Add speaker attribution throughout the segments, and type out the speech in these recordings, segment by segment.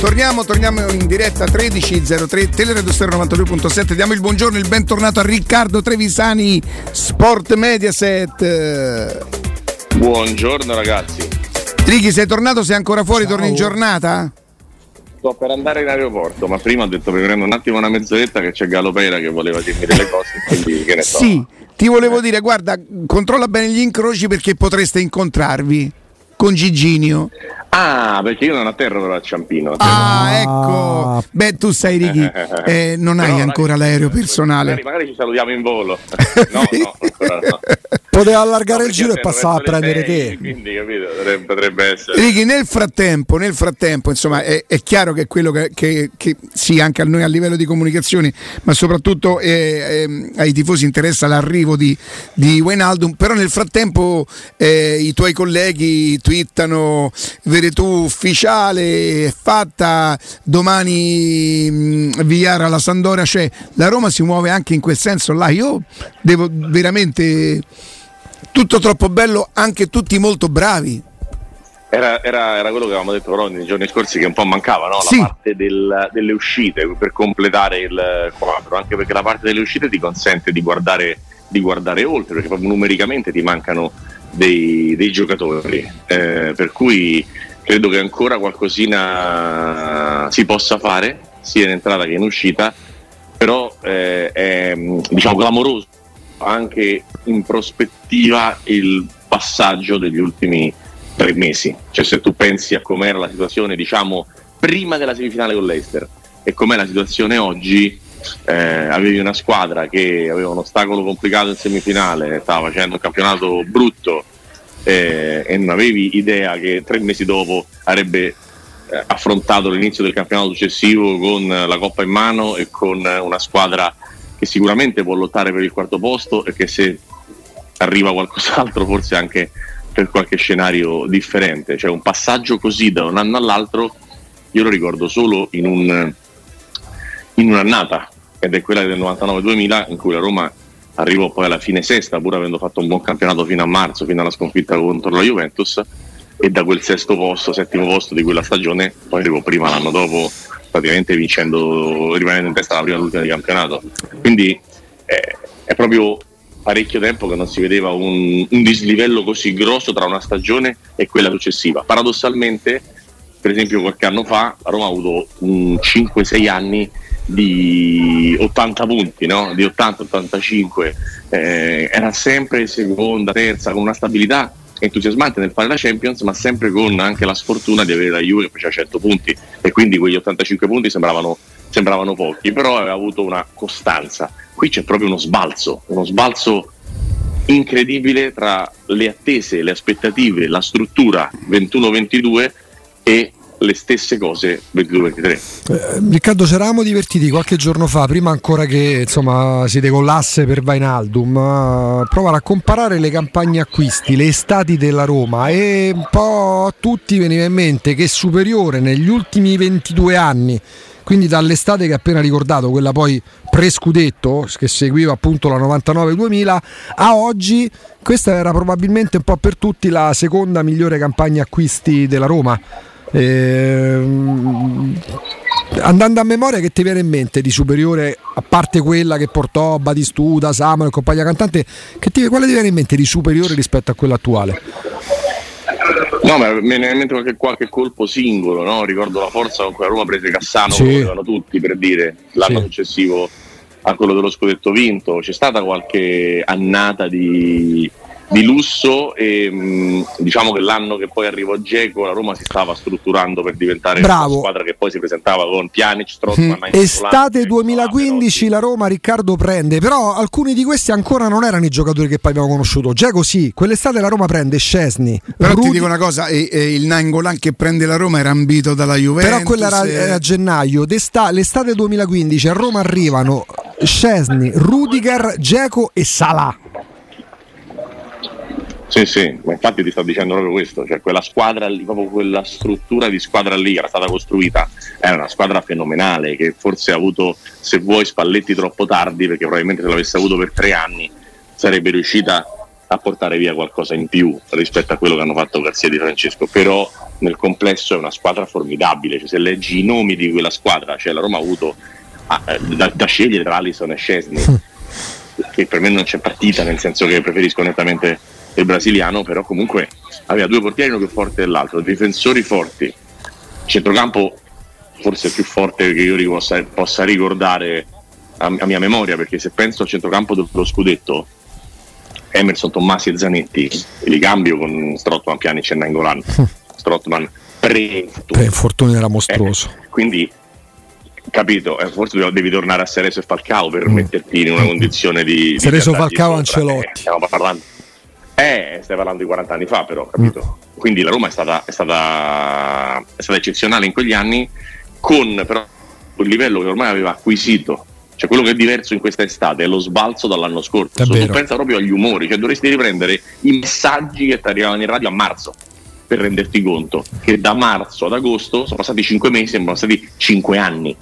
Speaker 1: torniamo, torniamo in diretta 13.03 Teleradio Stereo 92.7. Diamo il buongiorno e il bentornato a Riccardo Trevisani, Sport Mediaset.
Speaker 2: Buongiorno ragazzi.
Speaker 1: Righi, sei tornato? Sei ancora fuori?
Speaker 3: Ciao.
Speaker 1: Torni in giornata?
Speaker 2: Sto per andare in aeroporto, ma prima ho detto mi prendo un attimo una mezz'oretta che c'è Galopera che voleva dirmi delle cose, quindi che ne so.
Speaker 1: Sì, ti volevo dire, guarda, controlla bene gli incroci perché potreste incontrarvi con Giginio.
Speaker 2: Ah, perché io non atterro però a Ciampino. atterro-
Speaker 1: Ah, ecco. Beh, tu sai, Righi, eh, non hai ancora l'aereo personale.
Speaker 2: Magari, magari ci salutiamo in volo. No, no, ancora no.
Speaker 3: Poteva allargare
Speaker 2: No,
Speaker 3: il giro e passare a prendere te.
Speaker 2: Quindi, capito, potrebbe, essere.
Speaker 1: Righi, nel frattempo, nel frattempo, insomma, è, è chiaro che quello che, che- che sì, anche a noi a livello di comunicazioni, ma soprattutto eh, ehm, ai tifosi interessa l'arrivo di, di Wijnaldum, però nel frattempo eh, i tuoi colleghi twittano Veretù ufficiale, è fatta, domani mh, Villara alla Sandoria c'è, la Roma si muove anche in quel senso là, io devo veramente tutto troppo bello, anche tutti molto bravi.
Speaker 2: Era, era- era quello che avevamo detto però nei giorni scorsi che un po' mancava, no?
Speaker 1: Sì.
Speaker 2: la parte del- delle uscite per completare il quadro, anche perché la parte delle uscite ti consente di guardare, di guardare oltre, perché proprio numericamente ti mancano dei, dei giocatori. Eh, per cui credo che ancora qualcosina si possa fare, sia in entrata che in uscita, però eh, è diciamo clamoroso anche in prospettiva il passaggio degli ultimi tre mesi. Cioè se tu pensi a com'era la situazione, diciamo, prima della semifinale con l'Eister e com'è la situazione oggi, eh, avevi una squadra che aveva un ostacolo complicato in semifinale, stava facendo un campionato brutto eh, e non avevi idea che tre mesi dopo avrebbe eh, affrontato l'inizio del campionato successivo con la Coppa in mano e con una squadra che sicuramente può lottare per il quarto posto e che se arriva qualcos'altro forse anche per qualche scenario differente. Cioè un passaggio così da un anno all'altro io lo ricordo solo in, un, in un'annata ed è quella del 99-2000 in cui la Roma arrivò poi alla fine sesta pur avendo fatto un buon campionato fino a marzo, fino alla sconfitta contro la Juventus e da quel sesto posto, settimo posto di quella stagione poi arrivò prima l'anno dopo praticamente vincendo, rimanendo in testa alla prima e all'ultima di campionato. Quindi eh, è proprio parecchio tempo che non si vedeva un, un dislivello così grosso tra una stagione e quella successiva. Paradossalmente, per esempio qualche anno fa, la Roma ha avuto un 5-6 anni di 80 punti, no? di 80-85, eh, era sempre seconda, terza, con una stabilità entusiasmante nel fare la Champions, ma sempre con anche la sfortuna di avere la Juve che faceva 100 punti e quindi quegli 85 punti sembravano, sembravano pochi, però aveva avuto una costanza. Qui c'è proprio uno sbalzo, uno sbalzo incredibile tra le attese, le aspettative, la struttura 21-22 e le stesse cose 22-23.
Speaker 3: Eh, Riccardo, ci eravamo divertiti qualche giorno fa, prima ancora che insomma, si decollasse per Vainaldum, a provare a comparare le campagne acquisti, le estati della Roma e un po' a tutti veniva in mente che superiore negli ultimi 22 anni, quindi dall'estate che appena ricordato, quella poi pre-scudetto, che seguiva appunto la 99-2000, a oggi questa era probabilmente un po' per tutti la seconda migliore campagna acquisti della Roma. Ehm, andando a memoria che ti viene in mente di superiore a parte quella che portò Batistuta, Samuel e compagnia cantante che ti, quale ti viene in mente di superiore rispetto a quella attuale
Speaker 2: No, ma me ne viene in mente qualche, qualche colpo singolo, no? ricordo la forza con cui la Roma prese Cassano,
Speaker 3: Sì.
Speaker 2: lo volevano tutti per dire l'anno
Speaker 3: Sì.
Speaker 2: successivo a quello dello scudetto vinto. C'è stata qualche annata di, di lusso e mh, diciamo che l'anno che poi arrivò Geco la Roma si stava strutturando per diventare
Speaker 3: Bravo.
Speaker 2: una squadra che poi si presentava con Pjanic, Strottman,
Speaker 3: Mm, estate 2015 la Roma Riccardo prende però alcuni di questi ancora non erano i giocatori che poi abbiamo conosciuto Geco sì, quell'estate la Roma prende Scesni
Speaker 1: Però ti
Speaker 3: Rudi-
Speaker 1: dico una cosa, e- e il Nangolan che prende la Roma era ambito dalla Juventus.
Speaker 3: però quella era,
Speaker 1: eh,
Speaker 3: era a gennaio D'esta- l'estate 2015 a Roma arrivano Scesni, Rudiger, Geco e Salah
Speaker 2: Sì, sì, ma infatti ti sto dicendo proprio questo, cioè quella squadra lì, proprio quella struttura di squadra lì era stata costruita, era una squadra fenomenale che forse ha avuto, se vuoi, Spalletti troppo tardi, perché probabilmente se l'avesse avuto per tre anni sarebbe riuscita a portare via qualcosa in più rispetto a quello che hanno fatto Garzia di Francesco, però nel complesso è una squadra formidabile, cioè, se leggi i nomi di quella squadra, cioè la Roma ha avuto ah, eh, da, da, scegliere tra Allison e Scesni, che per me non c'è partita, nel senso che preferisco nettamente il brasiliano, però comunque aveva due portieri uno più forte dell'altro, difensori forti, centrocampo forse più forte che io possa, possa ricordare a, a, mia memoria, perché se penso al centrocampo dello scudetto, Emerson, Tommasi e Zanetti, li cambio con Strottman, Pjanic e Nangolan. Strottman
Speaker 3: pre-infortunio. era mostruoso.
Speaker 2: Eh, quindi capito, eh, forse devi tornare a Sereso e Falcao per mm. metterti in una condizione di...
Speaker 3: Sereso Falcao Ancelotti. Eh,
Speaker 2: stiamo parlando eh, stai parlando di 40 anni fa, però, capito? Mm. Quindi la Roma è stata, è, stata, è stata, eccezionale in quegli anni, con però un livello che ormai aveva acquisito. Cioè, quello che è diverso in questa estate è lo sbalzo dall'anno scorso. Tu pensa proprio agli umori, cioè dovresti riprendere i messaggi che ti arrivavano in radio a marzo per renderti conto che da marzo ad agosto sono passati 5 mesi, sembrano stati 5 anni.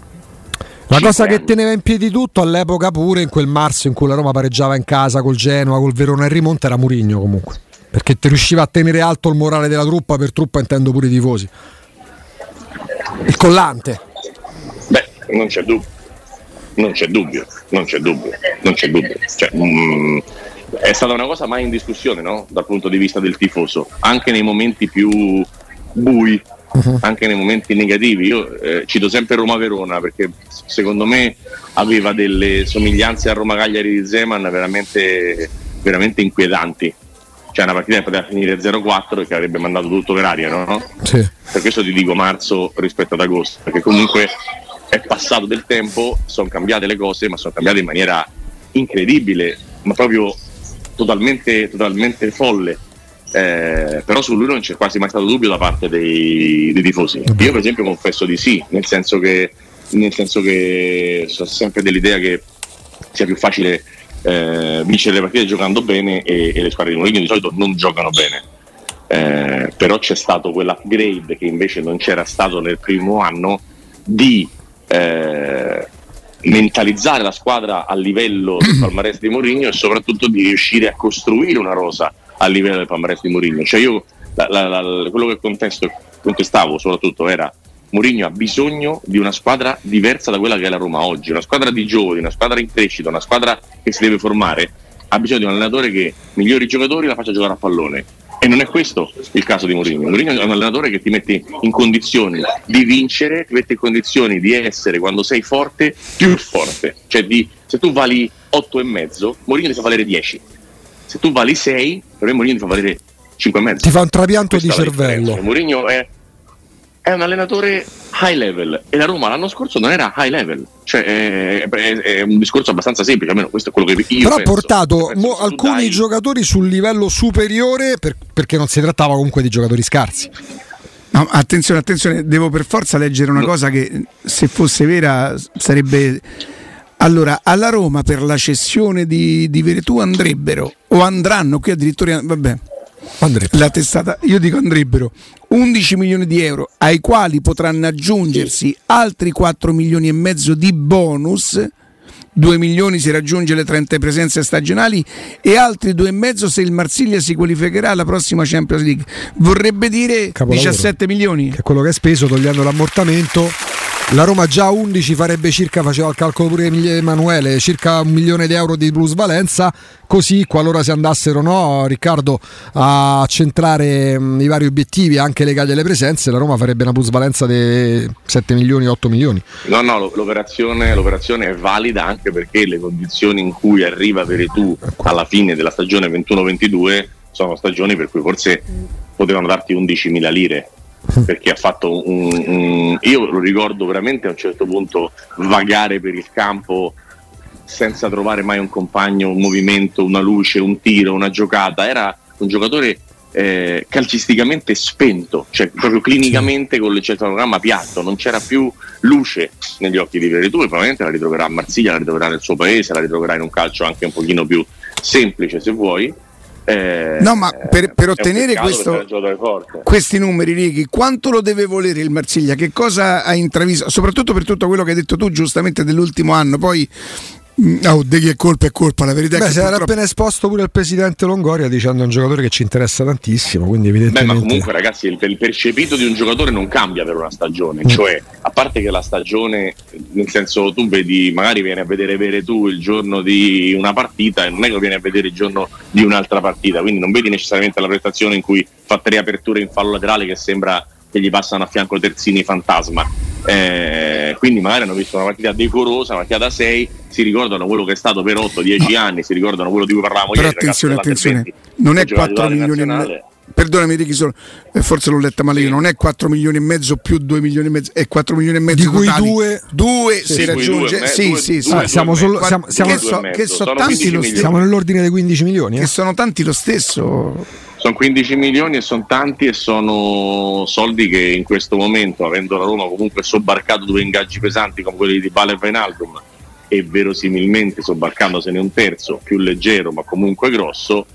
Speaker 3: La cosa anni. che teneva in piedi tutto all'epoca pure, in quel marzo in cui la Roma pareggiava in casa col Genoa, col Verona e Rimonte, era Murigno comunque. Perché ti riusciva a tenere alto il morale della truppa, per truppa intendo pure i tifosi. Il collante.
Speaker 2: Beh, non c'è dubbio. Non c'è dubbio, non c'è dubbio, non c'è dubbio. Cioè, mm, è stata una cosa mai in discussione no? dal punto di vista del tifoso, anche nei momenti più bui uh-huh. anche nei momenti negativi. Io eh, cito sempre Roma-Verona perché secondo me aveva delle somiglianze a Roma-Cagliari di Zeman veramente, veramente inquietanti. Cioè una partita che poteva finire 0-4 e che avrebbe mandato tutto per aria, no?
Speaker 3: Sì.
Speaker 2: Per questo ti dico marzo rispetto ad agosto, perché comunque è passato del tempo, sono cambiate le cose, ma sono cambiate in maniera incredibile, ma proprio totalmente, totalmente folle eh, però su lui non c'è quasi mai stato dubbio da parte dei, dei tifosi. Io per esempio confesso di sì, nel senso che, nel senso che sono sempre dell'idea che sia più facile eh, vincere le partite giocando bene e, e, le squadre di Mourinho di solito non giocano bene. Eh, però c'è stato quell'upgrade che invece non c'era stato nel primo anno di eh, mentalizzare la squadra a livello del palmarès di Mourinho e soprattutto di riuscire a costruire una rosa a livello del palmarès di Mourinho. Cioè io la, la, la, quello che contesto, contestavo soprattutto era Mourinho ha bisogno di una squadra diversa da quella che è la Roma oggi, una squadra di giovani, una squadra in crescita, una squadra che si deve formare, ha bisogno di un allenatore che migliori i giocatori e la faccia giocare a pallone. E non è questo il caso di Mourinho. Mourinho è un allenatore che ti mette in condizioni di vincere, ti mette in condizioni di essere quando sei forte più forte. Cioè di, se tu vali 8,5, Mourinho ti fa valere 10 se tu vali 6, per me Mourinho ti fa valere 5,5.
Speaker 3: Ti fa un trapianto Questa di cervello.
Speaker 2: Mourinho è, è, un allenatore high level e la Roma l'anno scorso non era high level. Cioè è, è, è un discorso abbastanza semplice, almeno questo è quello che io
Speaker 3: Però
Speaker 2: penso.
Speaker 3: ha portato mo, alcuni dai... giocatori sul livello superiore per, perché non si trattava comunque di giocatori scarsi.
Speaker 1: No, attenzione, attenzione, devo per forza leggere una no. cosa che se fosse vera sarebbe allora, alla Roma per la cessione di, di Veretù andrebbero o andranno qui addirittura, vabbè,
Speaker 3: andrebbero.
Speaker 1: la testata, io dico andrebbero 11 milioni di euro ai quali potranno aggiungersi altri 4 milioni e mezzo di bonus 2 milioni se raggiunge le 30 presenze stagionali e altri 2,5 se il Marsiglia si qualificherà alla prossima Champions League. Vorrebbe dire Capolavoro. 17 milioni.
Speaker 3: Che è quello che è speso togliendo l'ammortamento la Roma già 11 farebbe circa, faceva il calcolo pure Emanuele, circa un milione di euro di plusvalenza, così qualora si andassero no, Riccardo a centrare mh, i vari obiettivi anche legati alle presenze, la Roma farebbe una plusvalenza di 7 milioni, 8 milioni.
Speaker 2: No, no, l'operazione, l'operazione è valida anche perché le condizioni in cui arriva Veretù alla fine della stagione 21-22 sono stagioni per cui forse potevano darti 11.000 lire perché ha fatto un, un, io lo ricordo veramente a un certo punto vagare per il campo senza trovare mai un compagno, un movimento, una luce, un tiro, una giocata, era un giocatore eh, calcisticamente spento, cioè proprio clinicamente con l'elettroprogramma piatto, non c'era più luce negli occhi di Veretù e probabilmente la ritroverà a Marsiglia, la ritroverà nel suo paese, la ritroverà in un calcio anche un pochino più semplice se vuoi
Speaker 1: eh, no, ma per, per ottenere questo, questi numeri, Righi, quanto lo deve volere il Marsiglia? Che cosa ha intravisto? Soprattutto per tutto quello che hai detto tu giustamente dell'ultimo anno. Poi Mm, oh, di chi è colpa è colpa, la verità
Speaker 3: Beh,
Speaker 1: è che
Speaker 3: si era
Speaker 1: purtroppo...
Speaker 3: appena esposto pure il presidente Longoria dicendo è un giocatore che ci interessa tantissimo, quindi
Speaker 2: Beh,
Speaker 3: evidentemente...
Speaker 2: ma comunque, ragazzi, il, il percepito di un giocatore non cambia per una stagione.
Speaker 3: Mm.
Speaker 2: Cioè, a parte che la stagione, nel senso, tu vedi, magari vieni a vedere vere tu il giorno di una partita e non è che lo vieni a vedere il giorno di un'altra partita. Quindi non vedi necessariamente la prestazione in cui fa tre aperture in fallo laterale che sembra che gli passano a fianco terzini fantasma. Eh, quindi magari hanno visto una partita decorosa, una partita da 6, si ricordano quello che è stato per 8-10 anni, si ricordano quello di cui parlavamo
Speaker 1: Però
Speaker 2: ieri.
Speaker 1: attenzione,
Speaker 2: ragazzi,
Speaker 1: attenzione,
Speaker 2: dell'Under 20,
Speaker 1: non è
Speaker 2: giocava
Speaker 1: 4
Speaker 2: titolare
Speaker 1: milioni e
Speaker 2: nazionale.
Speaker 1: mezzo. Perdonami Ricky, eh, forse l'ho letta male io,
Speaker 2: Sì.
Speaker 1: non è 4 milioni e mezzo più 2 milioni e mezzo, è 4 milioni e mezzo
Speaker 3: Di cui
Speaker 1: totali.
Speaker 3: due-
Speaker 1: due
Speaker 3: Sì,
Speaker 1: si raggiunge.
Speaker 2: Due,
Speaker 1: sì,
Speaker 2: due,
Speaker 1: sì,
Speaker 2: due,
Speaker 1: sì.
Speaker 3: Ah, siamo solo-
Speaker 1: che so- che tanti
Speaker 2: 15
Speaker 1: lo
Speaker 2: milioni.
Speaker 3: Siamo nell'ordine dei 15 milioni. eh?
Speaker 1: Che sono tanti lo stesso.
Speaker 2: Sono 15 milioni e sono tanti e sono soldi che in questo momento, avendo la Roma comunque sobbarcato due ingaggi pesanti come quelli di Bale e Vainaldum e verosimilmente sobbarcandosene un terzo più leggero ma comunque grosso,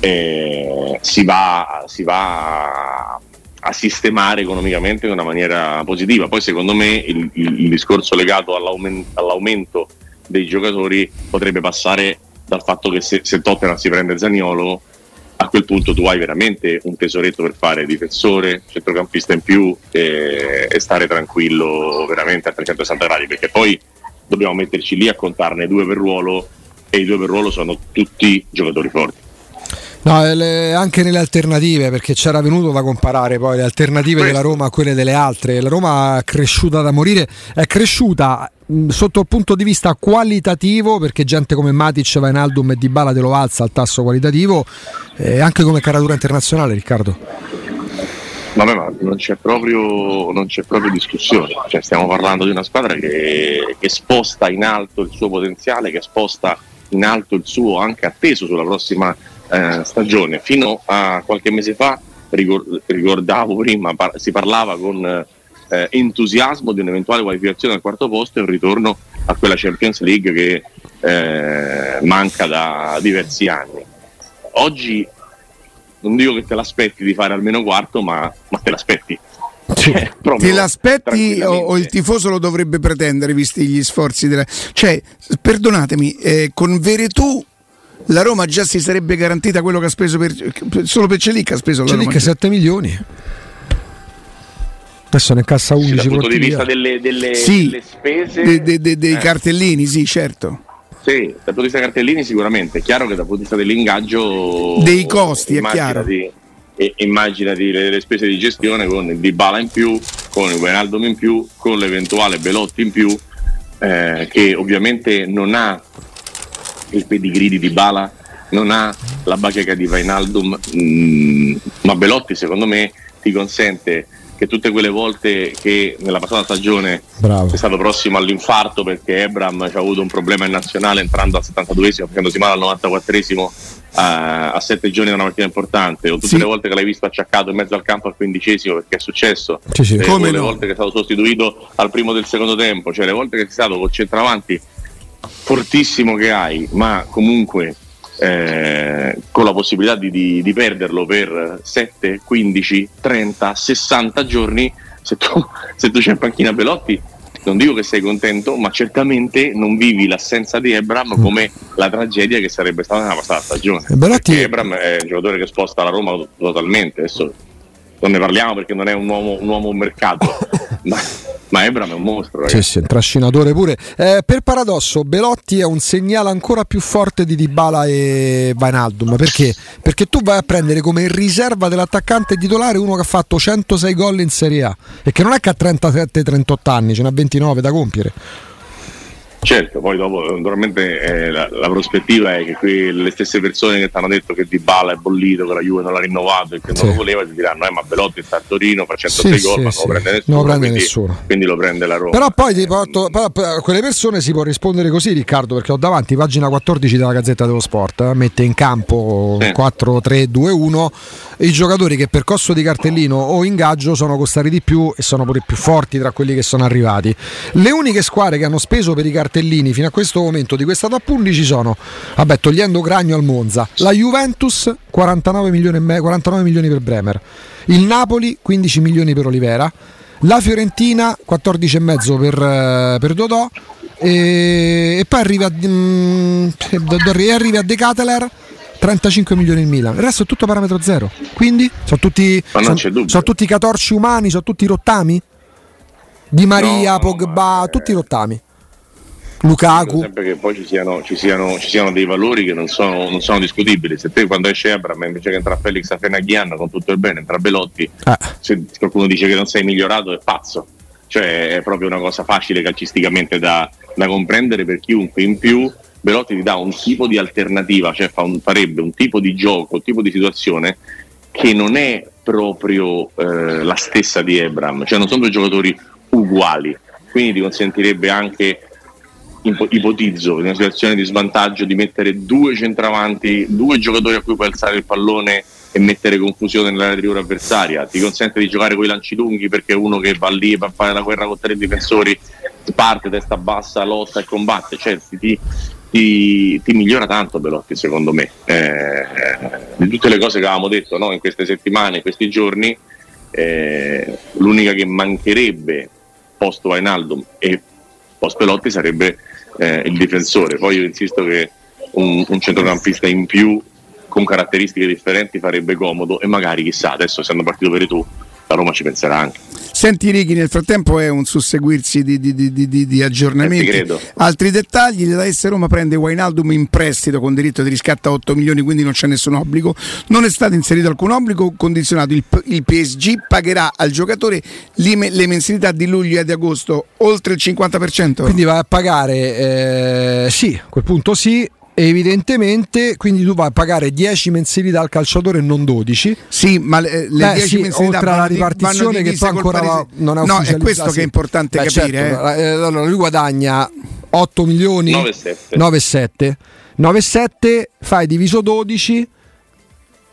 Speaker 2: eh, si, va, si va a, sistemare economicamente in una maniera positiva. Poi secondo me il, il- il discorso legato all'aumen- all'aumento dei giocatori potrebbe passare dal fatto che se, se Tottenham si prende Zaniolo a quel punto tu hai veramente un tesoretto per fare difensore, centrocampista in più e, e stare tranquillo veramente a 360 gradi perché poi dobbiamo metterci lì a contarne due per ruolo e i due per ruolo sono tutti giocatori forti.
Speaker 3: No, le- anche nelle alternative, perché c'era venuto da comparare poi le alternative della Roma a quelle delle altre. La Roma è cresciuta da morire, è cresciuta mh, sotto il punto di vista qualitativo, perché gente come Matic, Vainaldum e Dybala te lo alza al tasso qualitativo, e anche come caratura internazionale, Riccardo.
Speaker 2: Vabbè, ma non c'è proprio, non c'è proprio discussione. Cioè, stiamo parlando di una squadra che, che sposta in alto il suo potenziale, che sposta in alto il suo anche atteso sulla prossima eh, stagione. Fino a qualche mese fa ricor- ricordavo prima, par- si parlava con eh, entusiasmo di un'eventuale qualificazione al quarto posto e un ritorno a quella Champions League che eh, manca da diversi anni. Oggi non dico che te l'aspetti di fare almeno quarto, ma, ma te l'aspetti. Cioè, proprio
Speaker 1: Te l'aspetti o, o il tifoso lo dovrebbe pretendere visti gli sforzi della... Cioè, perdonatemi, eh, con Veretù la Roma già si sarebbe garantita quello che ha speso per... Solo per Celic ha speso la
Speaker 3: lì
Speaker 1: Roma.
Speaker 3: che 7 milioni. Adesso ne cassa
Speaker 2: Sì,
Speaker 3: 11
Speaker 2: dal punto di vista delle, delle-
Speaker 1: Sì,
Speaker 2: delle spese
Speaker 1: de- de- de- dei
Speaker 2: eh,
Speaker 1: cartellini, sì, certo.
Speaker 2: Sì, dal punto di vista dei cartellini sicuramente, è chiaro che dal punto di vista dell'ingaggio...
Speaker 1: Dei costi, è
Speaker 2: immaginati- e- immaginati le, le spese di gestione con il Dybala in più, con il Wijnaldum in più, con l'eventuale Belotti in più, eh, che ovviamente non ha il pedigree di Dybala, non ha la bacheca di Wijnaldum, mm, ma Belotti secondo me ti consente che tutte quelle volte che nella passata stagione
Speaker 3: Bravo.
Speaker 2: è stato prossimo all'infarto perché Ebram ci ha avuto un problema in nazionale entrando al 72esimo, facendosi male al 94esimo a, a sette giorni da una partita importante, o tutte
Speaker 1: Sì.
Speaker 2: le volte che l'hai visto acciaccato in mezzo al campo al quindicesimo perché è successo,
Speaker 3: Sì, sì.
Speaker 2: eh,
Speaker 1: Come
Speaker 2: le
Speaker 1: no?
Speaker 2: volte che è stato sostituito al primo del secondo tempo, cioè le volte che sei stato col centravanti fortissimo che hai, ma comunque eh, con la possibilità di, di- di perderlo per 7, 15, 30, 60 giorni, se tu, se tu c'è in panchina Belotti, non dico che sei contento, ma certamente non vivi l'assenza di Ebram come la tragedia che sarebbe stata nella passata stagione.
Speaker 3: E Belotti-
Speaker 2: Ebram è un giocatore che sposta la Roma to- totalmente. Adesso non ne parliamo perché non è un uomo, un uomo mercato, ma, ma Ebram è un mostro.
Speaker 3: Sì,
Speaker 2: Ragazzi.
Speaker 3: sì, un trascinatore pure. Eh, per paradosso, Belotti è un segnale ancora più forte di Dybala e Vainaldum. Perché? Perché tu vai a prendere come riserva dell'attaccante titolare uno che ha fatto 106 gol in Serie A e che non è che ha 37-38 anni, ce n'ha 29 da compiere.
Speaker 2: Certo, poi dopo naturalmente eh, la, la prospettiva è che qui le stesse persone che ti hanno detto che Di Bala è bollito, che la Juve non l'ha rinnovato e che
Speaker 3: Sì.
Speaker 2: non lo voleva ti diranno eh ma Belotti sta a Torino, fa 106
Speaker 3: Sì,
Speaker 2: gol,
Speaker 3: sì,
Speaker 2: ma non lo prende
Speaker 3: Non
Speaker 2: nessuno,
Speaker 3: lo prende
Speaker 2: quindi,
Speaker 3: nessuno.
Speaker 2: quindi lo prende la Roma.
Speaker 3: Però poi ti porto, a quelle persone si può rispondere così, Riccardo, perché ho davanti pagina 14 della Gazzetta dello Sport, eh, mette in campo
Speaker 2: Sì.
Speaker 3: 4-3-2-1 i giocatori che per costo di cartellino o ingaggio sono costati di più e sono pure più forti tra quelli che sono arrivati. Le uniche squadre che hanno speso per i cartellini fino a questo momento di questa top 11 sono, vabbè, togliendo Gragno al Monza, la Juventus 49 milioni, e me- 49 milioni per Bremer, il Napoli 15 milioni per Olivera, la Fiorentina 14,5 per, eh, per Dodò e, e poi arriva, mm, arriva a Decathlon 35 milioni il Milan, il resto è tutto parametro zero. Quindi sono tutti, son, sono tutti catorci umani, sono tutti rottami? Di Maria, no, Pogba, tutti rottami. Lukaku.
Speaker 2: Sempre che poi ci siano, ci siano, ci siano dei valori che non sono, non sono, discutibili. Se te quando esce Abram invece che entra Felix a Fenaghian con tutto il bene, entra Belotti, eh. se qualcuno dice che non sei migliorato è pazzo. Cioè è proprio una cosa facile calcisticamente da, da comprendere per chiunque. In più Belotti ti dà un tipo di alternativa, cioè fa un, farebbe un tipo di gioco, un tipo di situazione che non è proprio eh, la stessa di Ebram, cioè non sono due giocatori uguali, quindi ti consentirebbe anche ipotizzo in una situazione di svantaggio di mettere due centravanti, due giocatori a cui puoi alzare il pallone e mettere confusione nell'area di rigore avversaria, ti consente di giocare con i lanci lunghi perché uno che va lì per fare la guerra con tre difensori parte testa bassa, lotta e combatte, cioè ti, ti, ti migliora tanto Belotti secondo me. Eh, di tutte le cose che avevamo detto no, in queste settimane, in questi giorni, eh, l'unica che mancherebbe post Wainaldum e post Pelotti sarebbe eh, il difensore. Poi io insisto che un, un, centrocampista in più con caratteristiche differenti farebbe comodo e magari chissà, adesso essendo partito per tu, la Roma ci penserà anche.
Speaker 1: Senti Righi, nel frattempo è un susseguirsi di, di, di, di aggiornamenti. Altri dettagli, la S Roma prende Wainaldum in prestito con diritto di riscatto a 8 milioni, quindi non c'è nessun obbligo. Non è stato inserito alcun obbligo condizionato. Il, il PSG pagherà al giocatore le, le, mensilità di luglio e di agosto oltre il 50%.
Speaker 3: Quindi va a pagare, eh, sì, a quel punto sì, evidentemente quindi tu vai a pagare 10 mensilità al calciatore e non 12
Speaker 1: sì ma le, le 10 sì, mensilità
Speaker 3: oltre alla ripartizione che poi ancora va, non è
Speaker 1: no è questo che è importante Beh, capire certo,
Speaker 3: eh. eh allora lui guadagna 8 milioni? 9,7 9,7 fai diviso 12 e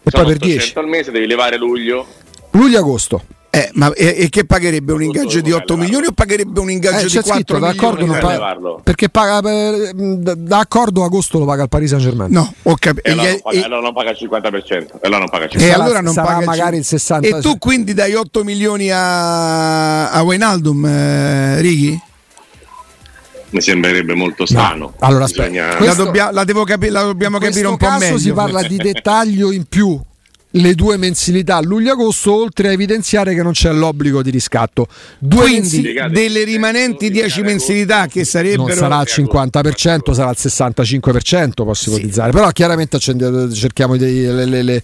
Speaker 3: Sono poi per 10
Speaker 2: al mese devi levare luglio.
Speaker 3: Luglio agosto
Speaker 1: eh, ma e, e, che pagherebbe un ingaggio di 8 milioni o pagherebbe un ingaggio eh, di 4 scritto,
Speaker 3: milioni? Non paga, perché paga eh, d'accordo agosto lo paga il Paris Saint Germain.
Speaker 1: No, ho capito.
Speaker 2: E, allora, non paga, allora non paga il 50%. E allora non paga il 50%.
Speaker 1: E allora non
Speaker 3: sarà
Speaker 1: paga
Speaker 3: magari il 60%.
Speaker 1: E tu quindi dai 8 milioni a, a Wijnaldum, eh, Righi?
Speaker 2: mi sembrerebbe molto strano.
Speaker 3: No. Allora, Bisogna...
Speaker 1: la, dobbia, la, capi- la, dobbiamo capire un po' meglio.
Speaker 3: si parla di dettaglio in più le due mensilità luglio-agosto, oltre a evidenziare che non c'è l'obbligo di riscatto. Due
Speaker 1: Quindi mensil- delle rimanenti 10 mensilità che sarebbero...
Speaker 3: Non sarà il 50%, sarà il 65%, posso ipotizzare. Sì. Però chiaramente cerchiamo di... Le, le, le,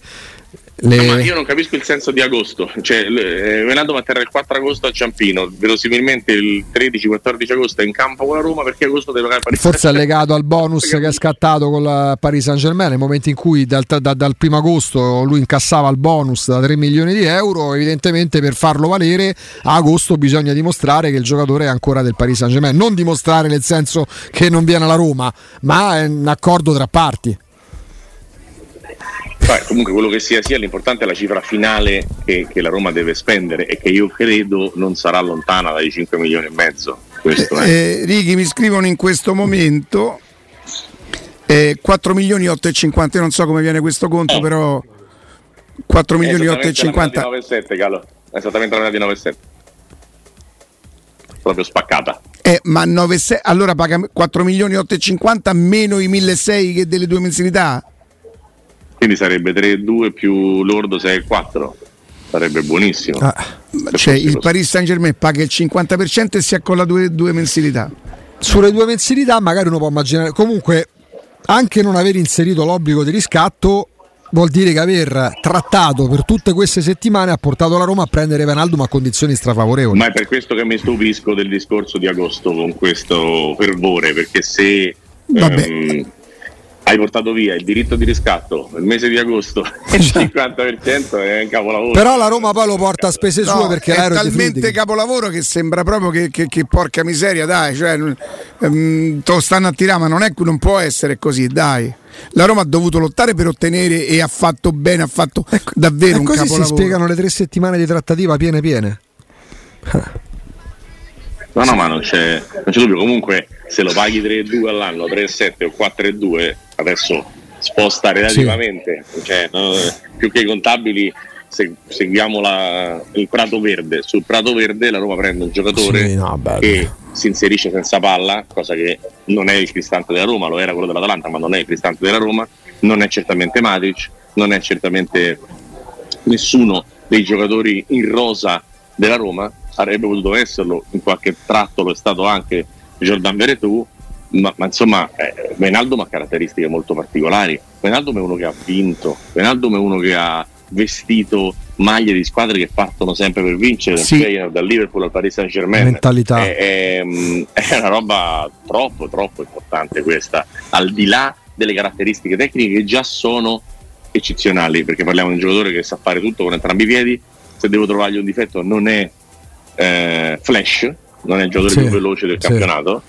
Speaker 2: le... No, io non capisco il senso di agosto, cioè eh, Venando atterra il 4 agosto a Ciampino, verosimilmente il 13-14 agosto è in campo con la Roma perché agosto deve pagare
Speaker 3: Paris Forse è legato al bonus che è scattato con la Paris Saint Germain nel momento in cui dal, da, dal primo agosto lui incassava il bonus da 3 milioni di euro, evidentemente per farlo valere a agosto bisogna dimostrare che il giocatore è ancora del Paris Saint Germain, non dimostrare nel senso che non viene alla Roma, ma è un accordo tra parti.
Speaker 2: Beh, comunque quello che sia sia l'importante è la cifra finale che, che, la Roma deve spendere e che io credo non sarà lontana dai 5 milioni e mezzo. Questo, eh.
Speaker 1: Eh, Righi mi scrivono in questo momento eh, 4 milioni 8,50 io non so come viene questo conto però 4 milioni 8,50
Speaker 2: 9,7 Gallo. Esattamente la media di 9,7 proprio spaccata.
Speaker 1: Eh, ma 9,6 allora paga 4 milioni 8,50 meno i 1.600 che delle due mensilità
Speaker 2: quindi sarebbe 3-2 più lordo 6-4 sarebbe buonissimo. Ah,
Speaker 1: cioè il Paris Saint Germain paga il 50% e si accolla due, due mensilità.
Speaker 3: Sulle due mensilità magari uno può immaginare comunque anche non aver inserito l'obbligo di riscatto vuol dire che aver trattato per tutte queste settimane ha portato la Roma a prendere Venaldo a condizioni strafavorevoli.
Speaker 2: Ma è per questo che mi stupisco del discorso di agosto con questo fervore, perché se ehm, hai portato via il diritto di riscatto il mese di agosto il 50% è un capolavoro.
Speaker 3: Però la Roma poi lo porta a spese no, sue perché
Speaker 1: è talmente capolavoro che sembra proprio che, che, che porca miseria, dai, cioè, um, te lo stanno a tirare, ma non, è, non può essere così, dai. La Roma ha dovuto lottare per ottenere e ha fatto bene, ha fatto ecco, davvero un
Speaker 3: così
Speaker 1: capolavoro.
Speaker 3: si spiegano le tre settimane di trattativa piene piene.
Speaker 2: No, no, ma non c'è, non c'è dubbio. Comunque, se lo paghi 3,2 all'anno, 3,7 o 4,2, adesso sposta relativamente. Sì. Cioè, no, più che i contabili, se, seguiamo la, il Prato Verde. Sul Prato Verde la Roma prende un giocatore sì, no, che si inserisce senza palla, cosa che non è il Cristante della Roma, lo era quello dell'Atalanta, ma non è il Cristante della Roma, non è certamente Matic, non è certamente nessuno dei giocatori in rosa della Roma, avrebbe potuto esserlo, in qualche tratto lo è stato anche Jordan Veretù, ma, ma insomma eh, Venaldo ha caratteristiche molto particolari. Venaldo è uno che ha vinto, Venaldo è uno che ha vestito maglie di squadre che partono sempre per vincere,
Speaker 3: Sì.
Speaker 2: dal dal Liverpool al Paris Saint Germain.
Speaker 3: Mentalità.
Speaker 2: È, è, mm, è una roba troppo, troppo importante questa, al di là delle caratteristiche tecniche che già sono eccezionali, perché parliamo di un giocatore che sa fare tutto con entrambi i piedi, se devo trovargli un difetto non è eh, Flash, non è il giocatore
Speaker 3: Sì,
Speaker 2: più veloce del
Speaker 3: sì.
Speaker 2: campionato,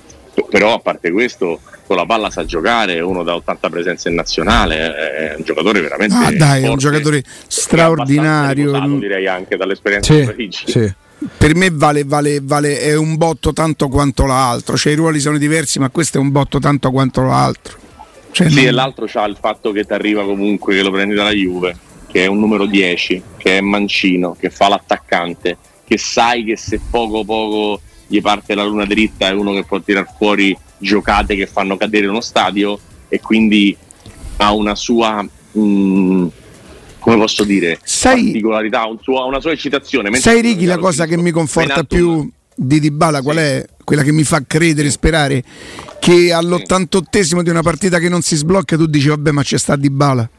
Speaker 2: però a parte questo con la palla sa giocare, uno da 80 presenze in nazionale, è un giocatore veramente
Speaker 1: Ah, dai, è un
Speaker 2: forte,
Speaker 1: giocatore straordinario.
Speaker 2: riposato, direi anche dall'esperienza
Speaker 3: Sì,
Speaker 2: di Parigi.
Speaker 3: sì.
Speaker 1: Per me vale, vale, vale, è un botto tanto quanto l'altro. Cioè, i ruoli sono diversi, ma questo è un botto tanto quanto l'altro. Cioè,
Speaker 2: Sì,
Speaker 1: non-
Speaker 2: e l'altro c'ha il fatto che ti arriva comunque che lo prendi dalla Juve, che è un numero 10, che è mancino, che fa l'attaccante, che sai che se poco poco gli parte la luna dritta è uno che può tirar fuori giocate che fanno cadere uno stadio e quindi ha una sua mm, come posso dire
Speaker 1: Sai-
Speaker 2: particolarità, un suo- una sua eccitazione.
Speaker 1: Sai Ricky la cosa che mi conforta più di Dybala qual è? Quella che mi fa credere e sperare che all'88esimo di una partita che non si sblocca tu dici vabbè ma c'è sta Dybala.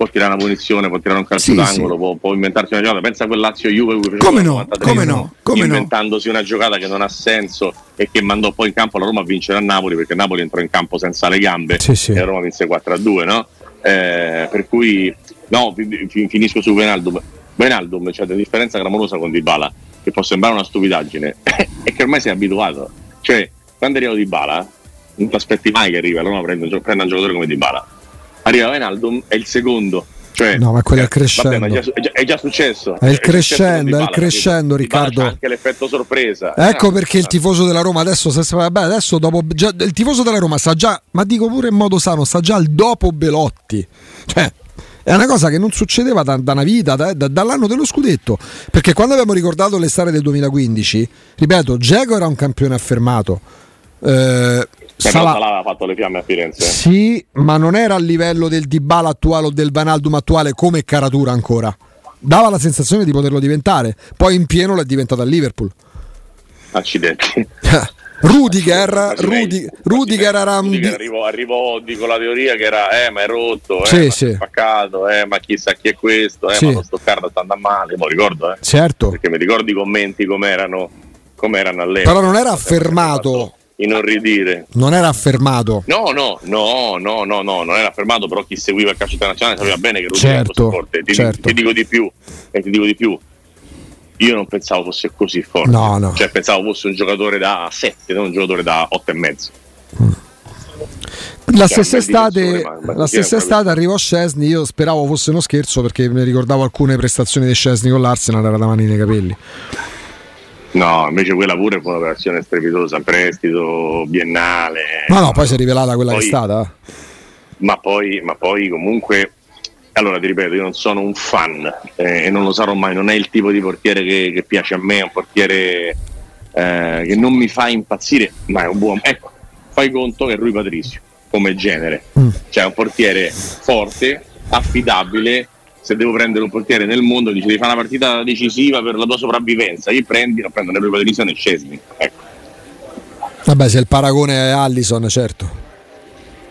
Speaker 2: Può tirare una punizione, può tirare un calcio
Speaker 1: Sì,
Speaker 2: d'angolo,
Speaker 1: sì.
Speaker 2: Può, può inventarsi una giocata. Pensa a quel Lazio Juve fece
Speaker 1: Come no,
Speaker 2: 93,
Speaker 1: come no, come no.
Speaker 2: inventandosi una giocata che non ha senso e che mandò poi in campo la Roma a vincere a Napoli perché Napoli entrò in campo senza le gambe
Speaker 3: Sì, sì.
Speaker 2: e la Roma vinse 4 a 2, no? Eh, per cui no, fi- fi- finisco su Venaldum. Venaldum c'è una differenza clamorosa con Dybala, che può sembrare una stupidaggine, è che ormai sei abituato. Cioè, quando arriva Dybala, non ti aspetti mai che arriva, la Roma prende prende un giocatore come Dybala. Arriva Venaldum, è il secondo. Cioè,
Speaker 3: No, ma quello è
Speaker 2: eh, vabbè,
Speaker 3: crescendo.
Speaker 2: ma è, già, è già- è successo.
Speaker 3: È il
Speaker 2: con
Speaker 3: crescendo, è il
Speaker 2: Dybala,
Speaker 3: crescendo?
Speaker 2: Dybala
Speaker 3: Riccardo.
Speaker 2: anche l'effetto sorpresa.
Speaker 3: Ecco
Speaker 2: Eh,
Speaker 3: perché il
Speaker 2: eh.
Speaker 3: tifoso della Roma adesso, se- vabbè, adesso dopo, già- il tifoso della Roma sa già, ma dico pure in modo sano, sa già il dopo Belotti. Cioè, è una cosa che non succedeva da, da una vita, da- da- dall'anno dello scudetto. Perché quando abbiamo ricordato l'estate del 2015, ripeto, Geco era un campione affermato. Eh, Salah-
Speaker 2: Salah aveva fatto le fiamme a Firenze.
Speaker 3: sì, ma non era a livello del Dybala attuale o del Vanaldum attuale come caratura ancora. Dava la sensazione di poterlo diventare. Poi in pieno l'è diventato a Liverpool.
Speaker 2: Accidenti.
Speaker 3: Rudiger,
Speaker 2: Quasi
Speaker 3: Rudi-. Rudiger era un
Speaker 2: Rudiger
Speaker 3: di-
Speaker 2: arrivò, arrivò con la teoria che era eh ma è rotto, eh,
Speaker 3: Sì,
Speaker 2: ma
Speaker 3: sì.
Speaker 2: è spaccato, eh, ma chissà chi è questo, eh,
Speaker 3: Sì.
Speaker 2: ma lo Stoccarda sta andando male, mo ricordo, eh,
Speaker 3: certo,
Speaker 2: perché mi ricordo i commenti com'erano, com'erano all'epoca.
Speaker 3: però non era affermato,
Speaker 2: Inorridire.
Speaker 3: non era affermato.
Speaker 2: No, no, no, no, no, no, non era affermato, però chi seguiva il calcio internazionale sapeva bene che Rudiger
Speaker 3: Certo,
Speaker 2: era forte. Ti,
Speaker 3: certo.
Speaker 2: ti dico di più, e ti dico di più. Io non pensavo fosse così forte.
Speaker 3: No, no.
Speaker 2: Cioè pensavo fosse un giocatore da 7, non un giocatore da 8 e mezzo.
Speaker 3: La
Speaker 2: Cioè,
Speaker 3: stessa estate,
Speaker 2: difensore, ma- ma
Speaker 3: la stessa estate arrivò Scesni, io speravo fosse uno scherzo perché mi ricordavo alcune prestazioni di Scesni con l'Arsenal, era da mani nei capelli.
Speaker 2: No, invece quella pure fu un'operazione strepitosa, prestito biennale.
Speaker 3: Ma no, poi si è rivelata quella che è
Speaker 2: Poi-
Speaker 3: stata.
Speaker 2: ma poi, ma poi comunque allora ti ripeto io non sono un fan eh, e non lo sarò mai non è il tipo di portiere che, che piace a me è un portiere eh, che non mi fa impazzire ma è un buon ecco fai conto che è Rui Patricio come genere
Speaker 3: Mm.
Speaker 2: cioè un portiere forte affidabile se devo prendere un portiere nel mondo dice devi fare una partita decisiva per la tua sopravvivenza io prendi non prendo né Rui Patricio né Scesni ecco
Speaker 3: Vabbè, se il paragone è Allison, certo.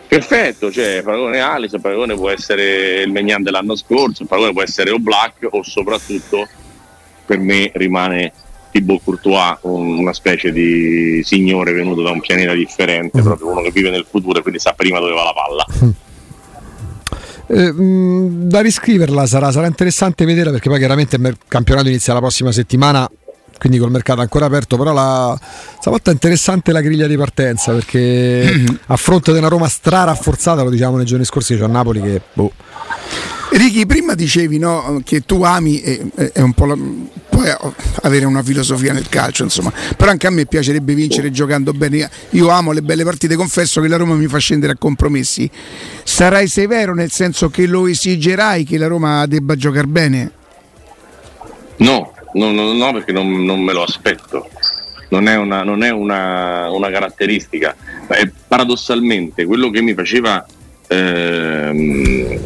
Speaker 2: Perfetto, cioè il paragone Alice, il paragone può essere il Megnan dell'anno scorso, il paragone può essere o Black o soprattutto per me rimane Thibaut Courtois un- una specie di signore venuto da un pianeta differente,
Speaker 3: Mhm.
Speaker 2: proprio uno che vive nel futuro e quindi sa prima dove va la palla.
Speaker 3: Eh, mh, da riscriverla sarà, sarà interessante vederla perché poi chiaramente il campionato inizia la prossima settimana quindi col mercato ancora aperto però la, stavolta è interessante la griglia di partenza perché a fronte di una Roma strarafforzata lo diciamo nei giorni scorsi c'è a Napoli che boh,
Speaker 1: Ricky, prima dicevi no, che tu ami, e, e- è un po' la- puoi avere una filosofia nel calcio, insomma, però anche a me piacerebbe vincere giocando bene. Io amo le belle partite, confesso che la Roma mi fa scendere a compromessi. Sarai severo nel senso che lo esigerai che la Roma debba giocare bene?
Speaker 2: No, no, no, no, perché non, non me lo aspetto. non è una, non è una, una caratteristica. Eh, paradossalmente, quello che mi faceva, ehm,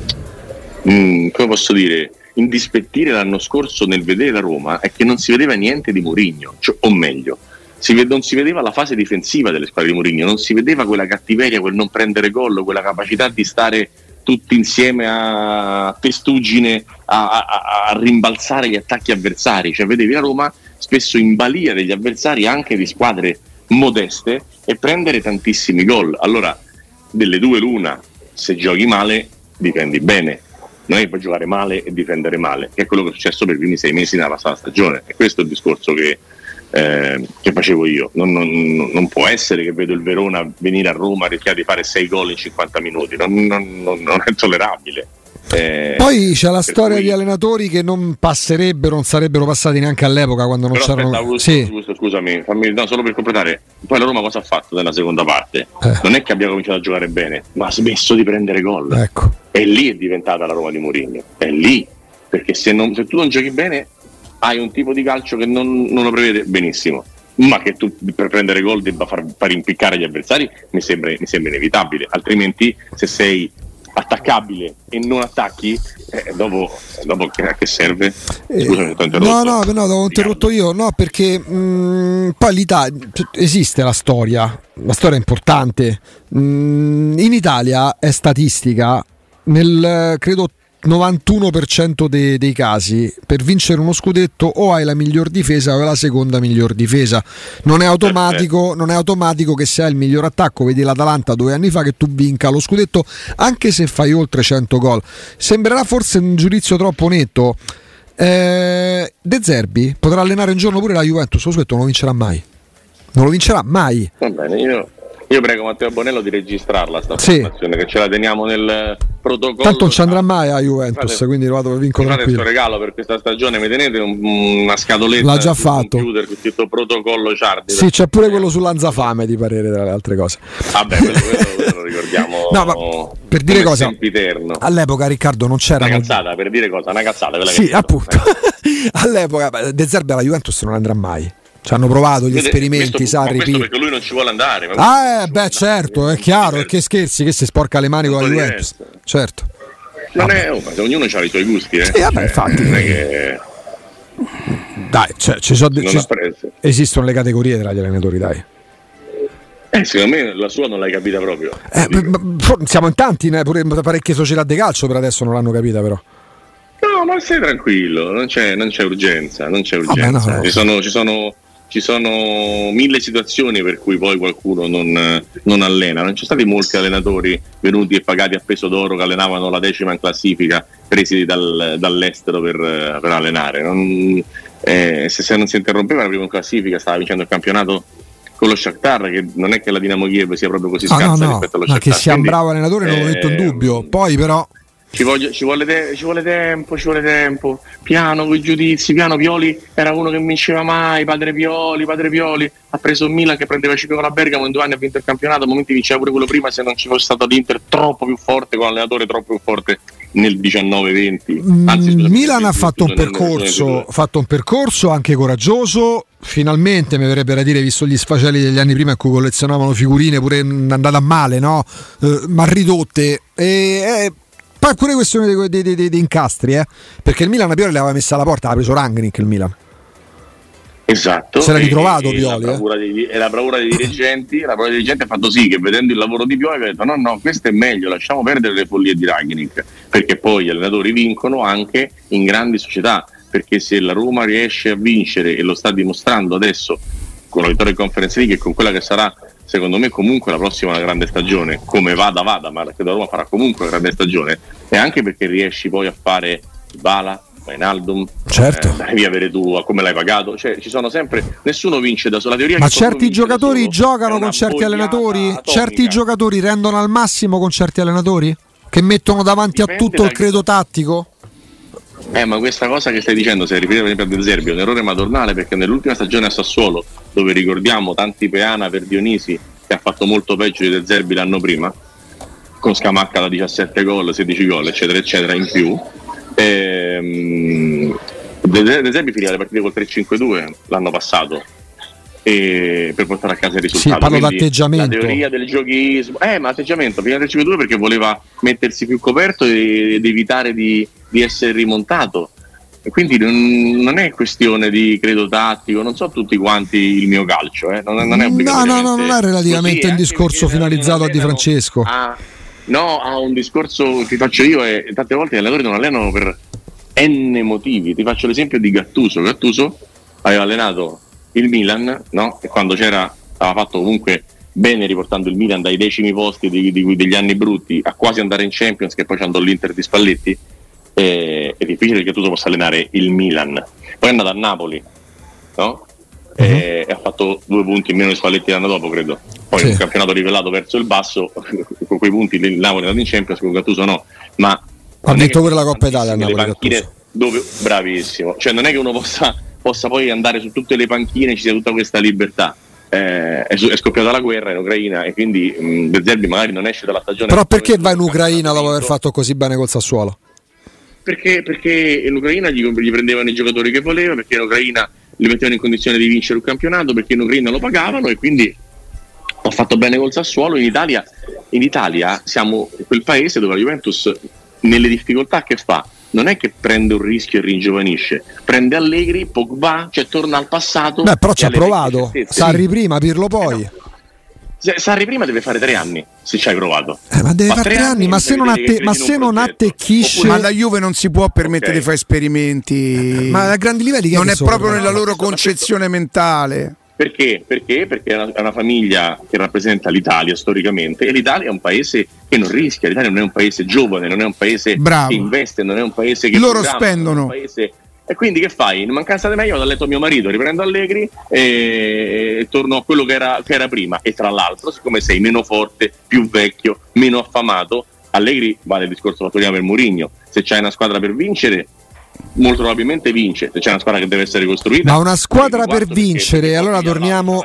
Speaker 2: mh, mm, come posso dire, indispettire l'anno scorso nel vedere la Roma è che non si vedeva niente di Mourinho, cioè, o meglio, si ved- non si vedeva la fase difensiva delle squadre di Mourinho, non si vedeva quella cattiveria, quel non prendere gol, quella capacità di stare tutti insieme a testuggine a, a, a rimbalzare gli attacchi avversari, cioè vedevi la Roma spesso in balia degli avversari anche di squadre modeste e prendere tantissimi gol. Allora, delle due l'una, se giochi male difendi bene, non è puoi giocare male e difendere male, che è quello che è successo per i primi sei mesi nella passata stagione. E questo è il discorso che, eh, che facevo io. Non, non, non, può essere che vedo il Verona venire a Roma e rischiare di fare sei gol in 50 minuti, non, non è tollerabile.
Speaker 3: Eh, Poi c'è la storia cui... di allenatori che non passerebbero, non sarebbero passati neanche all'epoca quando non Però c'erano.
Speaker 2: Aspetta, Augusto, sì. Augusto, scusami, fammi, no, solo per completare. Poi la Roma cosa ha fatto nella seconda parte? Eh. Non è che abbia cominciato a giocare bene, ma ha smesso di prendere gol.
Speaker 3: Ecco.
Speaker 2: E lì è diventata la Roma di Mourinho. È lì. Perché se, non, se tu non giochi bene, hai un tipo di calcio che non, non lo prevede benissimo ma che tu per prendere gol debba far, far impiccare gli avversari mi sembra, mi sembra, inevitabile altrimenti se sei attaccabile e non attacchi, eh, dopo, dopo che, a che serve?
Speaker 3: Scusami, eh, no, no, no, ho interrotto io, no, perché mh, mm, poi l'Italia esiste la storia, la storia è importante. Mh, mm, in Italia è statistica, nel credo 91% dei, dei, casi per vincere uno scudetto o hai la miglior difesa o hai la seconda miglior difesa. Non è, automatico, non è automatico che se hai il miglior attacco, vedi l'Atalanta due anni fa, che tu vinca lo scudetto anche se fai oltre 100 gol. Sembrerà forse un giudizio troppo netto. Eh, De Zerbi potrà allenare un giorno pure la Juventus, lo scudetto non lo vincerà mai. Non lo vincerà mai.
Speaker 2: Va bene, io io prego Matteo Bonello di registrarla sta sì. che ce la teniamo nel protocollo.
Speaker 3: Tanto non ci andrà mai a Juventus, fate, quindi vado vinco
Speaker 2: fate questo regalo per questa stagione, mi tenete un, una scatoletta
Speaker 3: L'ha già fatto.
Speaker 2: computer scritto protocollo Ciardi.
Speaker 3: Sì, c'è pure quello sull'anzafame di parere tra le altre cose.
Speaker 2: Vabbè, quello, quello lo ricordiamo.
Speaker 3: no, ma per dire cosa? All'epoca Riccardo non c'era
Speaker 2: una cazzata, per dire cosa, una cazzata
Speaker 3: Sì, appunto. All'epoca De Zerbi alla Juventus non andrà mai. Ci hanno provato gli Vede, esperimenti, questo,
Speaker 2: Sarri. Questo perché lui non ci vuole andare.
Speaker 3: ah, eh, beh, certo, è chiaro. E che scherzi, che si sporca le mani con la Juventus. Certo.
Speaker 2: Non è, oh, ognuno ha i suoi gusti, eh.
Speaker 3: Sì, vabbè, cioè, infatti. Non è che... Dai, cioè, ci sono, ci, esistono le categorie tra gli allenatori, dai.
Speaker 2: Eh, secondo me la sua non l'hai capita proprio.
Speaker 3: Eh, siamo in tanti, pure parecchie società di calcio per adesso non l'hanno capita però.
Speaker 2: No, ma stai tranquillo, non c'è, non c'è urgenza, non c'è urgenza. Vabbè, no. Ci, sono, ci, sono, ci sono mille situazioni per cui poi qualcuno non, non, allena. Non ci sono stati molti allenatori venuti e pagati a peso d'oro che allenavano la decima in classifica, presi dal, dall'estero per, per allenare. Non, eh, se, se, non si interrompeva la prima in classifica, stava vincendo il campionato con lo Shakhtar, che non è che la Dinamo Kiev sia proprio così scarsa no, no, rispetto allo Shakhtar.
Speaker 3: Ma che sia un bravo allenatore non l'ho detto in dubbio. Ehm, poi però
Speaker 2: ci, voglio, ci, vuole te- ci, vuole tempo, ci vuole tempo. Piano con i giudizi, piano Pioli era uno che non vinceva mai, padre Pioli, padre Pioli. Ha preso il Milan che prendeva 5 con la Bergamo, in due anni ha vinto il campionato, a momenti vinceva pure quello prima se non ci fosse stato l'Inter troppo più forte, con l'allenatore troppo più forte nel 19-20.
Speaker 3: Anzi, scusami, Milan ha fatto un, percorso, fatto un percorso anche coraggioso. Finalmente mi verrebbe da dire, visto gli sfacelli degli anni prima in cui collezionavano figurine pure andata male, no? Eh, ma ridotte. E, eh, poi pure questione di, di, di, di incastri, eh? perché il Milan a Pioli l'aveva messa alla porta, ha preso Rangnick il Milan.
Speaker 2: Esatto.
Speaker 3: Si era ritrovato e, Pioli.
Speaker 2: E la, eh? e la bravura dei dirigenti, la bravura dei dirigenti ha fatto sì che vedendo il lavoro di Pioli ha detto no, no, questo è meglio, lasciamo perdere le follie di Rangnick, perché poi gli allenatori vincono anche in grandi società, perché se la Roma riesce a vincere e lo sta dimostrando adesso con la vittoria in Conference League e con quella che sarà secondo me comunque la prossima grande stagione, come vada vada, ma credo Roma farà comunque una grande stagione, e anche perché riesci poi a fare Bala, Wijnaldum,
Speaker 3: certo.
Speaker 2: eh, devi avere tu come l'hai pagato, cioè ci sono sempre, nessuno vince da sola teoria.
Speaker 3: Ma certi giocatori giocano con certi allenatori? Atomica. Certi giocatori rendono al massimo con certi allenatori? Che mettono davanti Dipende a tutto il credo che... tattico?
Speaker 2: Eh, ma questa cosa che stai dicendo, se riferita per esempio a De Zerbi, è un errore madornale perché nell'ultima stagione a Sassuolo, dove ricordiamo tanti Peana per Dionisi, che ha fatto molto peggio di De Zerbi l'anno prima, con Scamacca da 17 gol, 16 gol, eccetera, eccetera, in più. Ehm, De, De Zerbi finiva le partite col 3-5-2 l'anno passato. e per portare a casa il risultato.
Speaker 3: Sì, parlo d'atteggiamento.
Speaker 2: La teoria del giochismo, eh, ma atteggiamento, prima del 5-2 perché voleva mettersi più coperto ed evitare di, di essere rimontato. E quindi non, è questione di credo tattico, non so tutti quanti il mio calcio, eh. non, non, è
Speaker 3: No, no, no, non è relativamente così, un discorso finalizzato a Di Francesco.
Speaker 2: Ha, no, ha un discorso che faccio io e tante volte gli allenatori non allenano per n motivi. Ti faccio l'esempio di Gattuso. Gattuso aveva allenato il Milan, no? E quando c'era, aveva fatto comunque bene riportando il Milan dai decimi posti di, di, degli anni brutti a quasi andare in Champions, che poi c'è l'Inter di Spalletti. Eh, è difficile che tu possa allenare il Milan. Poi è andato a Napoli, no? Uh-huh. E, ha fatto due punti in meno di Spalletti l'anno dopo, credo. Poi sì. un campionato rivelato verso il basso, con quei punti il Napoli è andato in Champions, con Gattuso no. Ma
Speaker 3: ha detto pure la Coppa Italia a Napoli.
Speaker 2: Dove, bravissimo, cioè non è che uno possa possa poi andare su tutte le panchine e ci sia tutta questa libertà. Eh, è, è, scoppiata la guerra in Ucraina e quindi mh, De Zerbi magari non esce dalla stagione.
Speaker 3: Però perché va in Ucraina dopo aver fatto così bene col Sassuolo?
Speaker 2: Perché, perché in Ucraina gli, gli, prendevano i giocatori che voleva, perché in Ucraina li mettevano in condizione di vincere un campionato, perché in Ucraina lo pagavano e quindi ho fatto bene col Sassuolo. In Italia, in Italia siamo quel paese dove la Juventus nelle difficoltà che fa non è che prende un rischio e ringiovanisce, prende Allegri, Pogba, cioè torna al passato.
Speaker 3: Beh, però ci ha provato. Sarri prima, Pirlo poi. Eh
Speaker 2: no. Sarri prima deve fare tre anni se ci hai provato.
Speaker 3: Eh, ma deve fare tre anni, ma se non, atte- ma se non attecchisce.
Speaker 1: Ma la Juve non si può permettere okay. di fare esperimenti.
Speaker 3: Ma a grandi livelli
Speaker 1: non è proprio nella loro concezione mentale.
Speaker 2: Perché? Perché? Perché è una, è una, famiglia che rappresenta l'Italia storicamente e l'Italia è un paese che non rischia, l'Italia non è un paese giovane, non è un paese
Speaker 1: Bravo.
Speaker 2: che investe, non è un paese che...
Speaker 1: Loro spendono.
Speaker 2: E quindi che fai? In mancanza di meglio, ho letto mio marito, riprendo Allegri e, torno a quello che era, che era prima. E tra l'altro, siccome sei meno forte, più vecchio, meno affamato, Allegri vale il discorso fatto prima per Murigno. Se c'hai una squadra per vincere, molto probabilmente vince se c'è una squadra che deve essere costruita
Speaker 3: ma una squadra per vincere allora torniamo,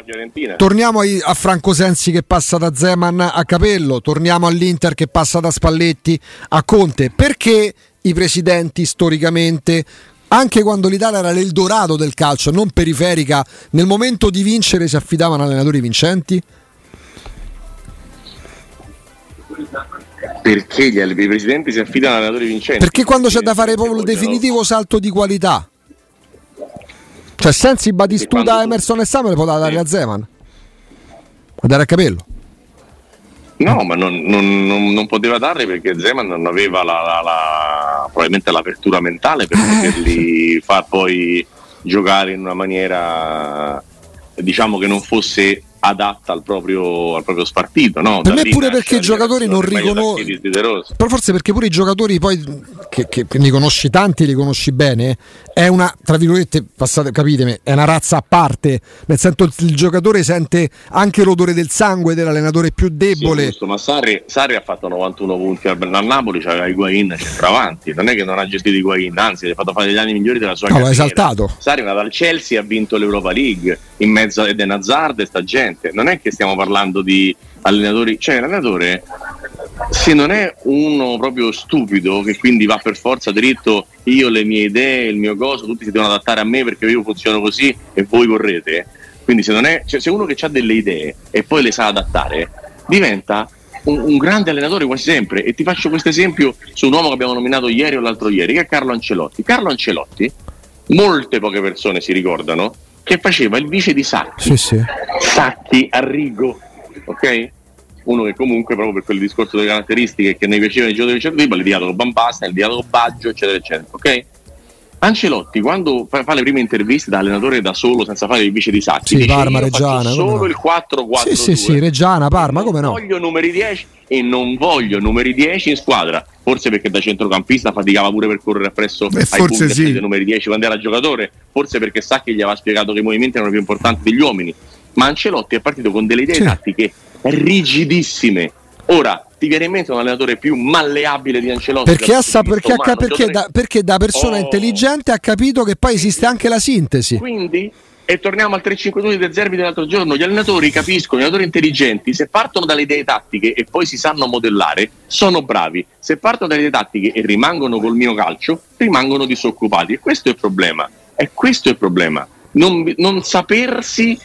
Speaker 3: torniamo a Franco Sensi che passa da Zeman a Capello torniamo all'Inter che passa da Spalletti a Conte perché i presidenti storicamente anche quando l'Italia era l'Eldorado del calcio non periferica nel momento di vincere si affidavano allenatori vincenti
Speaker 2: perché gli, presidenti si affidano a allenatori vincenti?
Speaker 3: Perché quando c'è da fare proprio il definitivo salto di qualità. Cioè Sensi, Batistuta, tu... Emerson e Samuel poteva dare a Zeman. A dare a capello.
Speaker 2: No, ma non, non, non, non, poteva dare perché Zeman non aveva la, la, la, probabilmente l'apertura mentale per eh. poterli far poi giocare in una maniera diciamo che non fosse adatta al proprio, al proprio spartito. No?
Speaker 3: Per me pure perché i giocatori non riconoscono. Però forse perché pure i giocatori poi che, che, ne conosci tanti, li conosci bene, è una, tra virgolette, passate, capitemi, è una razza a parte. Nel senso il giocatore sente anche l'odore del sangue dell'allenatore più debole. Sì,
Speaker 2: giusto, ma Sarri, Sarri, ha fatto 91 punti al, al Napoli, c'aveva Higuain centravanti. Non è che non ha gestito Higuain, anzi, gli ha fatto fare gli anni migliori della sua no, carriera.
Speaker 3: esaltato.
Speaker 2: Sarri è andato al Chelsea e ha vinto l'Europa League in mezzo a Eden Hazard e sta gente. Non è che stiamo parlando di allenatori, cioè l'allenatore se non è uno proprio stupido che quindi va per forza dritto io le mie idee, il mio coso, tutti si devono adattare a me perché io funziono così e voi vorrete. Quindi se, è, cioè, se uno che ha delle idee e poi le sa adattare, diventa un, un, grande allenatore quasi sempre. E ti faccio questo esempio su un uomo che abbiamo nominato ieri o l'altro ieri, che è Carlo Ancelotti. Carlo Ancelotti, molte poche persone si ricordano, che faceva il vice di Sacchi.
Speaker 3: Sì, sì.
Speaker 2: Sacchi, Arrigo, ok? Uno che comunque proprio per quel discorso delle caratteristiche che ne piaceva i giocatori del Cerro il dialogo Bambasta, il dialogo Baggio, eccetera, eccetera, ok? Ancelotti quando fa, fa, le prime interviste da allenatore da solo senza fare il vice di Sacchi
Speaker 3: sì, dice Parma, Reggiana,
Speaker 2: solo no. il 4-4
Speaker 3: sì, sì, sì, Reggiana, Parma, come no?
Speaker 2: voglio numeri 10 e non voglio numeri 10 in squadra forse perché da centrocampista faticava pure per correre appresso
Speaker 1: Beh, ai punti sì.
Speaker 2: numeri 10 quando era giocatore forse perché Sacchi gli aveva spiegato che i movimenti erano più importanti degli uomini ma Ancelotti è partito con delle idee sì. tattiche rigidissime ora ti viene in mente un allenatore più malleabile di Ancelotti?
Speaker 3: Perché, assa, perché, umano, perché, da, perché da, persona oh. intelligente ha capito che poi esiste anche la sintesi.
Speaker 2: Quindi, e torniamo al 3-5-2 di Zerbi dell'altro giorno, gli allenatori capiscono, gli allenatori intelligenti, se partono dalle idee tattiche e poi si sanno modellare, sono bravi. Se partono dalle idee tattiche e rimangono col mio calcio, rimangono disoccupati. E questo è il problema. E questo è il problema. Non, non sapersi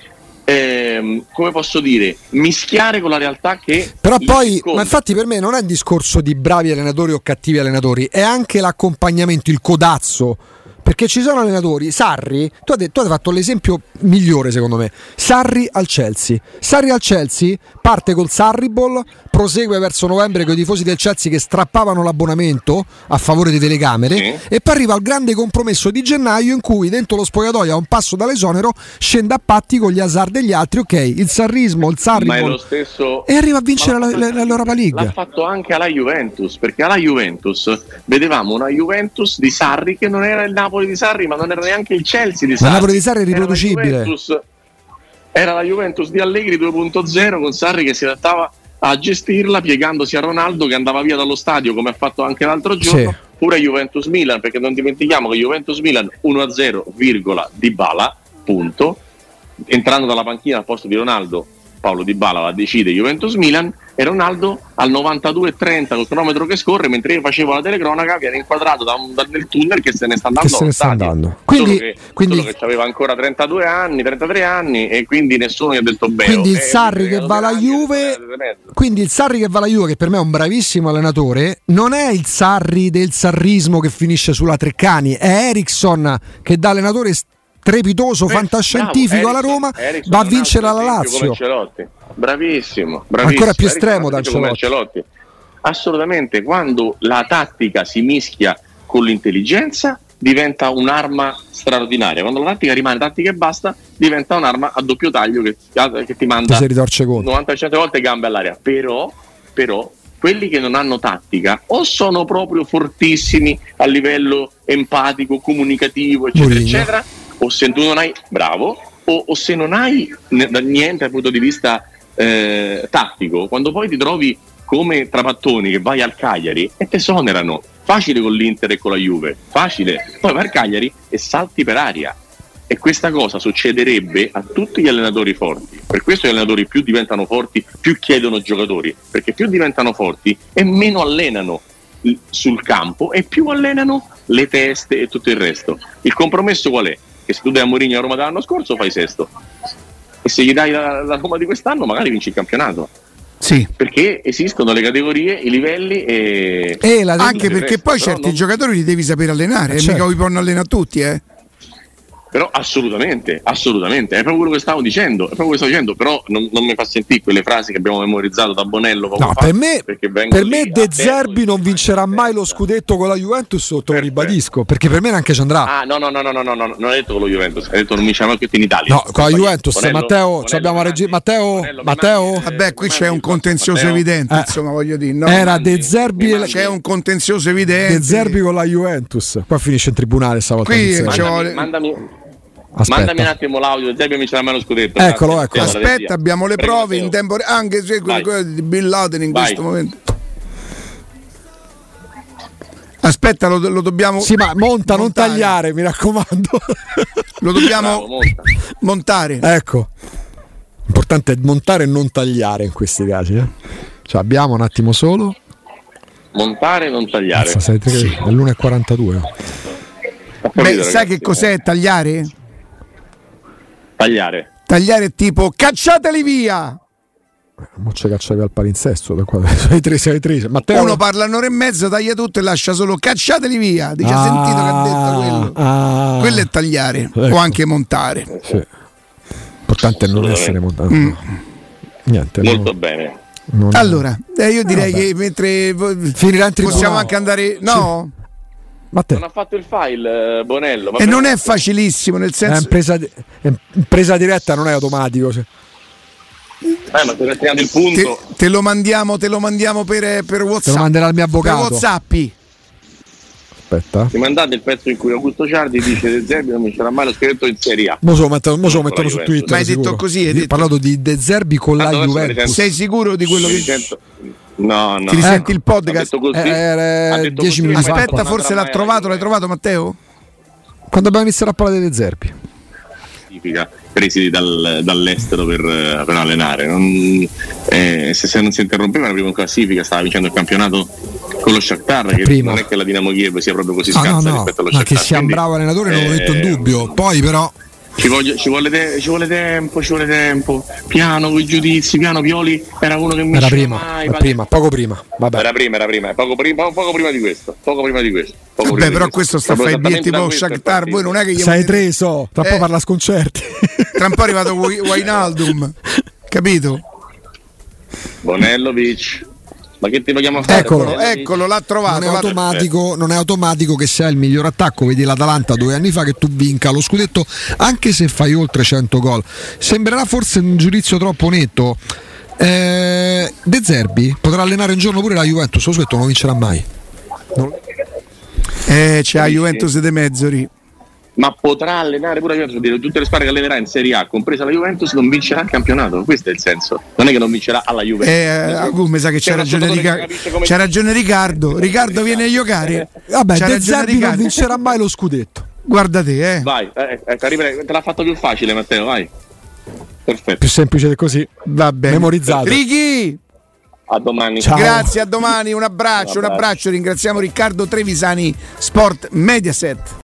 Speaker 2: ehm, come posso dire, mischiare con la realtà che...
Speaker 3: Però poi, ma infatti per me non è un discorso di bravi allenatori o cattivi allenatori, è anche l'accompagnamento, il codazzo perché ci sono allenatori, Sarri, tu hai, detto, tu hai, fatto l'esempio migliore secondo me, Sarri al Chelsea. Sarri al Chelsea parte col Sarri Ball, prosegue verso novembre con i tifosi del Chelsea che strappavano l'abbonamento a favore di telecamere sì. e poi arriva al grande compromesso di gennaio in cui dentro lo spogliatoio a un passo dall'esonero scende a patti con gli azar degli altri, ok, il sarrismo, il Sarri Ball
Speaker 2: stesso...
Speaker 3: e arriva a vincere la, la, l'Europa League.
Speaker 2: L'ha fatto anche alla Juventus, perché alla Juventus vedevamo una Juventus di Sarri che non era il Napoli Napoli di Sarri, ma non era neanche il Chelsea di Sarri.
Speaker 3: Ma Napoli di Sarri è riproducibile.
Speaker 2: Era la Juventus di Allegri 2.0 con Sarri che si adattava a gestirla piegandosi a Ronaldo che andava via dallo stadio come ha fatto anche l'altro giorno. Sì. Pure Juventus Milan, perché non dimentichiamo che Juventus Milan 1-0, virgola, di Bala, punto. Entrando dalla panchina al posto di Ronaldo, Paolo Di Bala la decide Juventus Milan e Ronaldo al 92.30 col cronometro che scorre mentre io facevo la telecronaca viene inquadrato da un, da, nel tunnel che se ne sta andando,
Speaker 3: se ne sta andando.
Speaker 2: Quindi, solo che, quindi solo che aveva ancora 32 anni 33 anni e quindi nessuno gli ha detto bene.
Speaker 3: Quindi il Sarri che va alla Juve quindi il Sarri che va alla Juve che per me è un bravissimo allenatore non è il Sarri del sarrismo che finisce sulla Treccani è Ericsson che da allenatore strepitoso, eh, fantascientifico bravo, alla Roma, Erickson va a vincere alla Lazio.
Speaker 2: Bravissimo, bravissimo.
Speaker 3: Ancora più estremo da Ancelotti.
Speaker 2: Assolutamente, quando la tattica si mischia con l'intelligenza diventa un'arma straordinaria. Quando la tattica rimane tattica e basta, diventa un'arma a doppio taglio che, che ti manda 90-100 volte gambe all'aria. Però, però quelli che non hanno tattica o sono proprio fortissimi a livello empatico, comunicativo, eccetera, Murigno. eccetera, o se tu non hai, bravo, o, o se non hai niente dal punto di vista eh, tattico, quando poi ti trovi come Trapattoni che vai al Cagliari e te sonerano, facile con l'Inter e con la Juve, facile, poi vai al Cagliari e salti per aria. E questa cosa succederebbe a tutti gli allenatori forti. Per questo gli allenatori più diventano forti, più chiedono giocatori, perché più diventano forti e meno allenano sul campo e più allenano le teste e tutto il resto. Il compromesso qual è? Che se tu dai a Mourinho a Roma dell'anno scorso fai sesto e se gli dai la, la Roma di quest'anno magari vinci il campionato
Speaker 1: sì.
Speaker 2: Perché esistono le categorie, i livelli e.
Speaker 1: e anche perché poi certi non... giocatori li devi sapere allenare, eh, certo. mica li possono allenare tutti, eh.
Speaker 2: Però assolutamente, assolutamente, è proprio quello che stavo dicendo, è proprio quello che stavo dicendo, però non, non mi fa sentire quelle frasi che abbiamo memorizzato da Bonello poco
Speaker 3: no, fa, per me, per me De Zerbi non vincerà mai lo scudetto con la Juventus, te lo ribadisco, perché per me neanche ci andrà.
Speaker 2: Ah, no, no, no, no, no, no, no non hai detto con lo Juventus, hai detto non vincerà mai in Italia.
Speaker 3: No, con la Juventus, Bonello, Matteo, Bonello, abbiamo regi- Matteo, Bonello, Matteo.
Speaker 1: Vabbè, qui c'è un contenzioso evidente, eh, insomma, voglio dire, no,
Speaker 3: Era De Zerbi
Speaker 1: c'è un contenzioso evidente.
Speaker 3: De Zerbi con la Juventus. Qua finisce in tribunale stavolta.
Speaker 2: Qui mandami Aspetta. Mandami un attimo l'audio, Zebio mi ce l'ha mai lo scudetto.
Speaker 3: Eccolo, eccolo.
Speaker 1: Aspetta, abbiamo le Prego, prove in tempo reale, anche se quelle di Bill Laden in Vai. questo momento. Aspetta, lo, lo, dobbiamo.
Speaker 3: Sì, ma monta, montare. non tagliare, mi raccomando.
Speaker 1: lo dobbiamo Bravo, montare.
Speaker 3: Ecco. L'importante è montare e non tagliare in questi casi. Eh? Cioè, abbiamo un attimo solo.
Speaker 2: Montare e non tagliare.
Speaker 3: Sì. È l'1,42.
Speaker 1: Beh, sai che cos'è tagliare?
Speaker 2: Tagliare.
Speaker 1: Tagliare tipo cacciateli via.
Speaker 3: Ma c'è cacciavi al palinsesto da qua. 6 3 6 3. Matteo
Speaker 1: Uno parla un'ora e mezza, taglia tutto e lascia solo cacciateli via. Dice ah, sentito che ha detto quello. Ah, quello è tagliare ecco. o anche montare.
Speaker 3: Sì. L'importante è non essere montato. Mm.
Speaker 2: Niente. Molto no. bene.
Speaker 1: Non... Allora, eh, io direi Vabbè. che mentre finirà possiamo anche andare. No. Sì.
Speaker 2: Matteo. Non ha fatto il file eh, Bonello.
Speaker 1: e non è facilissimo, nel senso... È
Speaker 3: impresa, è impresa diretta, non è automatico. Cioè.
Speaker 2: Eh, ma te, il punto.
Speaker 1: Te, te, lo mandiamo, te lo mandiamo per, per WhatsApp. Te lo
Speaker 3: manderà il mio avvocato.
Speaker 1: Per WhatsApp.
Speaker 3: Aspetta.
Speaker 2: Ti mandate il pezzo in cui Augusto Ciardi dice De Zerbi non mi sarà mai lo scritto in Serie A.
Speaker 3: Mo so, metto, mo so mettono su Twitter.
Speaker 1: Ma hai detto così? Hai
Speaker 3: detto... parlato di De Zerbi con la Juventus.
Speaker 1: Sei sicuro di quello che...
Speaker 2: Sento... No, no.
Speaker 1: Ti risenti il podcast?
Speaker 3: Eh, 10 minuti
Speaker 1: Aspetta, forse l'ha trovato, l'hai trovato Matteo?
Speaker 3: Quando abbiamo iniziato a parlare dei Zerbi.
Speaker 2: Presi dal, dall'estero per, per allenare. Non, eh, se, se, non si interrompeva la prima classifica, stava vincendo il campionato con lo Shakhtar, che
Speaker 3: prima.
Speaker 2: non è che la Dinamo Kiev sia proprio così scarsa
Speaker 3: no, no,
Speaker 2: rispetto allo
Speaker 3: Shakhtar.
Speaker 2: Ma
Speaker 3: che sia un bravo allenatore non l'ho detto in dubbio. Poi però
Speaker 2: Ci, voglio, ci, vuole te- ci, vuole tempo, ci vuole tempo. Piano con i giudizi, piano Pioli era uno che mi
Speaker 3: Era prima, mai, era prima, poco prima. Vabbè.
Speaker 2: Era prima, era prima, poco prima, poco prima di questo. Poco prima di questo.
Speaker 1: Vabbè,
Speaker 2: prima
Speaker 1: però
Speaker 2: di
Speaker 1: questo sta a fare i biglietti tipo Shakhtar, voi non è che gli
Speaker 3: Sei treso, tra un po' parla sconcerti.
Speaker 1: Tra un po' è arrivato Wainaldum, capito?
Speaker 2: Bonellovic. Ma che ti vogliamo fare?
Speaker 1: Eccolo, eccolo, l'ha trovato.
Speaker 3: Non è, automatico, non è automatico che sia il miglior attacco. Vedi l'Atalanta due anni fa che tu vinca lo scudetto, anche se fai oltre 100 gol. Sembrerà forse un giudizio troppo netto. Eh, De Zerbi potrà allenare un giorno pure la Juventus, lo scudetto non vincerà mai.
Speaker 1: Non... Eh, c'è la Juventus de Mezzori
Speaker 2: ma potrà allenare pure la Juventus, tutte le squadre che allenerà in Serie A, compresa la Juventus, non vincerà il campionato. Questo è il senso. Non è che non vincerà alla Juventus.
Speaker 1: Eh, mi sa che c'è, c'è ragione, Rica- c'è ragione Riccardo. Riccardo viene a giocare.
Speaker 3: Vabbè, c'è De Zerbi non vincerà mai lo scudetto.
Speaker 1: Guarda te, eh.
Speaker 2: Vai, eh, eh, te l'ha fatto più facile, Matteo, vai. Perfetto.
Speaker 3: Più semplice di così. Va bene. Memorizzato.
Speaker 1: Ricky!
Speaker 2: A domani.
Speaker 1: Ciao. Grazie, a domani. Un abbraccio, un abbraccio. Ringraziamo Riccardo Trevisani, Sport Mediaset.